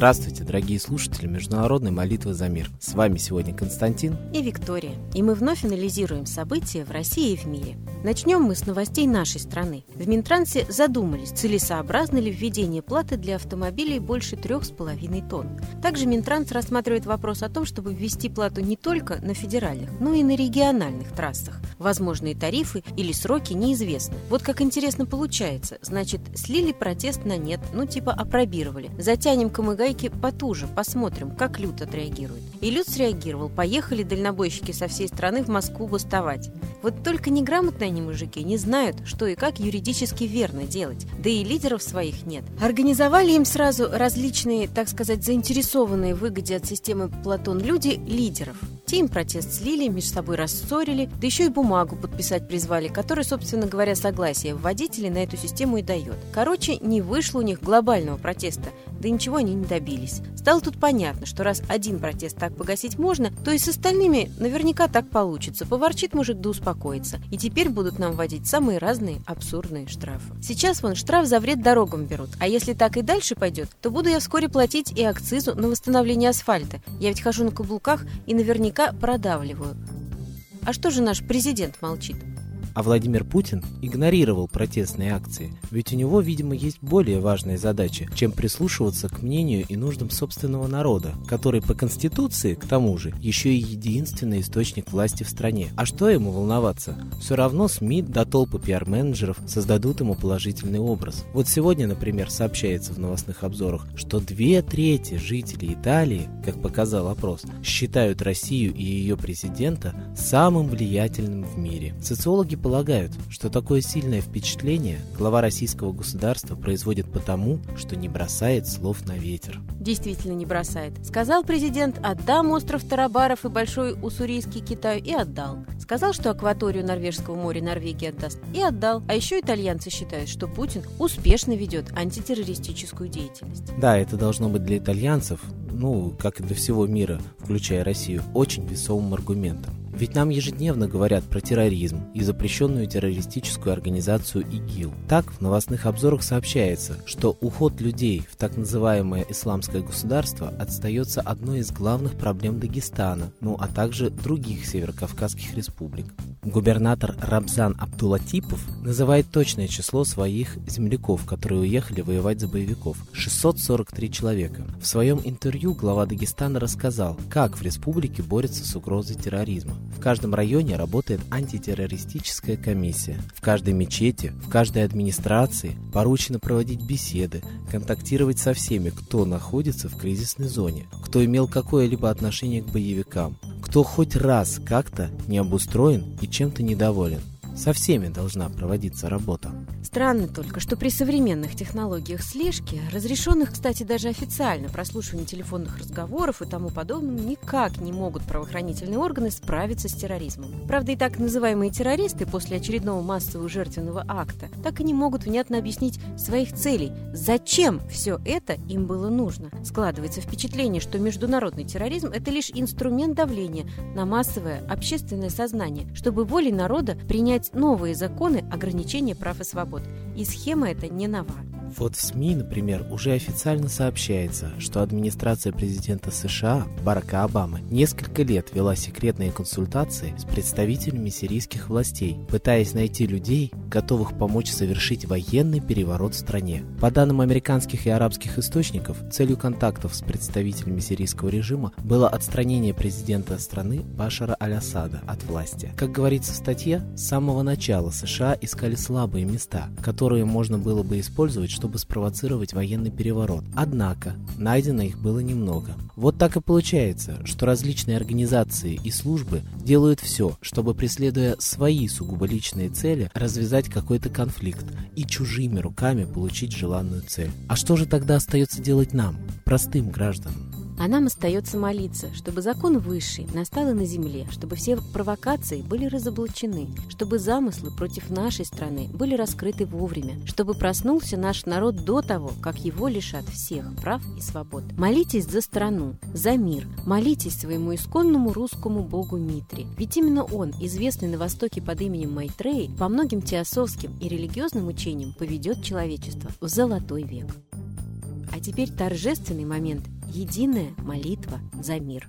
Здравствуйте, дорогие слушатели Международной молитвы за мир. С вами сегодня Константин и Виктория. И мы вновь анализируем события в России и в мире. Начнем мы с новостей нашей страны. В Минтрансе задумались, целесообразно ли введение платы для автомобилей больше 3,5 тонн. Также Минтранс рассматривает вопрос о том, чтобы ввести плату не только на федеральных, но и на региональных трассах. Возможные тарифы или сроки неизвестны. Вот как интересно получается. Значит, слили протест на нет, ну типа опробировали. Затянем кому мы потуже, посмотрим, как Люд отреагирует. И Люд среагировал. Поехали дальнобойщики со всей страны в Москву бастовать. Вот только неграмотные они мужики не знают, что и как юридически верно делать. Да и лидеров своих нет. Организовали им сразу различные, так сказать, заинтересованные в выгоде от системы Платон люди лидеров. Те им протест слили, между собой рассорили, да еще и бумагу подписать призвали, которая, собственно говоря, согласие вводителей на эту систему и дает. Короче, не вышло у них глобального протеста, да ничего они не добились. Стало тут понятно, что раз один протест так погасить можно, то и с остальными наверняка так получится. Поворчит мужик да успокоится. И теперь будут нам вводить самые разные абсурдные штрафы. Сейчас вон штраф за вред дорогам берут, а если так и дальше пойдет, то буду я вскоре платить и акцизу на восстановление асфальта. Я ведь хожу на каблуках и наверняка продавливаю. А что же наш президент молчит? А Владимир Путин игнорировал протестные акции, ведь у него, видимо, есть более важные задачи, чем прислушиваться к мнению и нуждам собственного народа, который по Конституции, к тому же, еще и единственный источник власти в стране. А что ему волноваться? Все равно СМИ до толпы пиар-менеджеров создадут ему положительный образ. Вот сегодня, например, сообщается в новостных обзорах, что две трети жителей Италии, как показал опрос, считают Россию и ее президента самым влиятельным в мире. Социологи полагают, что такое сильное впечатление глава российского государства производит потому, что не бросает слов на ветер. Действительно не бросает. Сказал президент, отдам остров Тарабаров и Большой Уссурийский Китаю и отдал. Сказал, что акваторию Норвежского моря Норвегии отдаст и отдал. А еще итальянцы считают, что Путин успешно ведет антитеррористическую деятельность. Да, это должно быть для итальянцев, ну, как и для всего мира, включая Россию, очень весомым аргументом. Ведь нам ежедневно говорят про терроризм и запрещенную террористическую организацию ИГИЛ. Так, в новостных обзорах сообщается, что уход людей в так называемое исламское государство отстается одной из главных проблем Дагестана, ну а также других северокавказских республик. Губернатор Рамзан Абдулатипов называет точное число своих земляков, которые уехали воевать за боевиков – 643 человека. В своем интервью глава Дагестана рассказал, как в республике борются с угрозой терроризма. В каждом районе работает антитеррористическая комиссия. В каждой мечети, в каждой администрации поручено проводить беседы, контактировать со всеми, кто находится в кризисной зоне, кто имел какое-либо отношение к боевикам, кто хоть раз как-то не обустроен и чем-то недоволен. Со всеми должна проводиться работа. Странно только, что при современных технологиях слежки, разрешенных, кстати, даже официально прослушивание телефонных разговоров и тому подобное, никак не могут правоохранительные органы справиться с терроризмом. Правда, и так называемые террористы после очередного массового жертвенного акта так и не могут внятно объяснить своих целей. Зачем все это им было нужно? Складывается впечатление, что международный терроризм – это лишь инструмент давления на массовое общественное сознание, чтобы волей народа принять новые законы ограничения прав и свобод. И схема эта не нова. Вот в СМИ, например, уже официально сообщается, что администрация президента США Барака Обамы несколько лет вела секретные консультации с представителями сирийских властей, пытаясь найти людей, готовых помочь совершить военный переворот в стране. По данным американских и арабских источников, целью контактов с представителями сирийского режима было отстранение президента страны Башара Аль-Асада от власти. Как говорится в статье, с самого начала США искали слабые места, которые можно было бы использовать, чтобы спровоцировать военный переворот. Однако, найдено их было немного. Вот так и получается, что различные организации и службы делают все, чтобы, преследуя свои сугубо личные цели, развязать какой-то конфликт и чужими руками получить желанную цель. А что же тогда остается делать нам, простым гражданам? А нам остается молиться, чтобы закон высший настал и на земле, чтобы все провокации были разоблачены, чтобы замыслы против нашей страны были раскрыты вовремя, чтобы проснулся наш народ до того, как его лишат всех прав и свобод. Молитесь за страну, за мир, молитесь своему исконному русскому богу Митре, ведь именно он, известный на Востоке под именем Майтрей, по многим теософским и религиозным учениям поведет человечество в золотой век. А теперь торжественный момент – единая молитва за мир.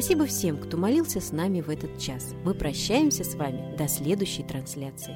Спасибо всем, кто молился с нами в этот час. Мы прощаемся с вами до следующей трансляции.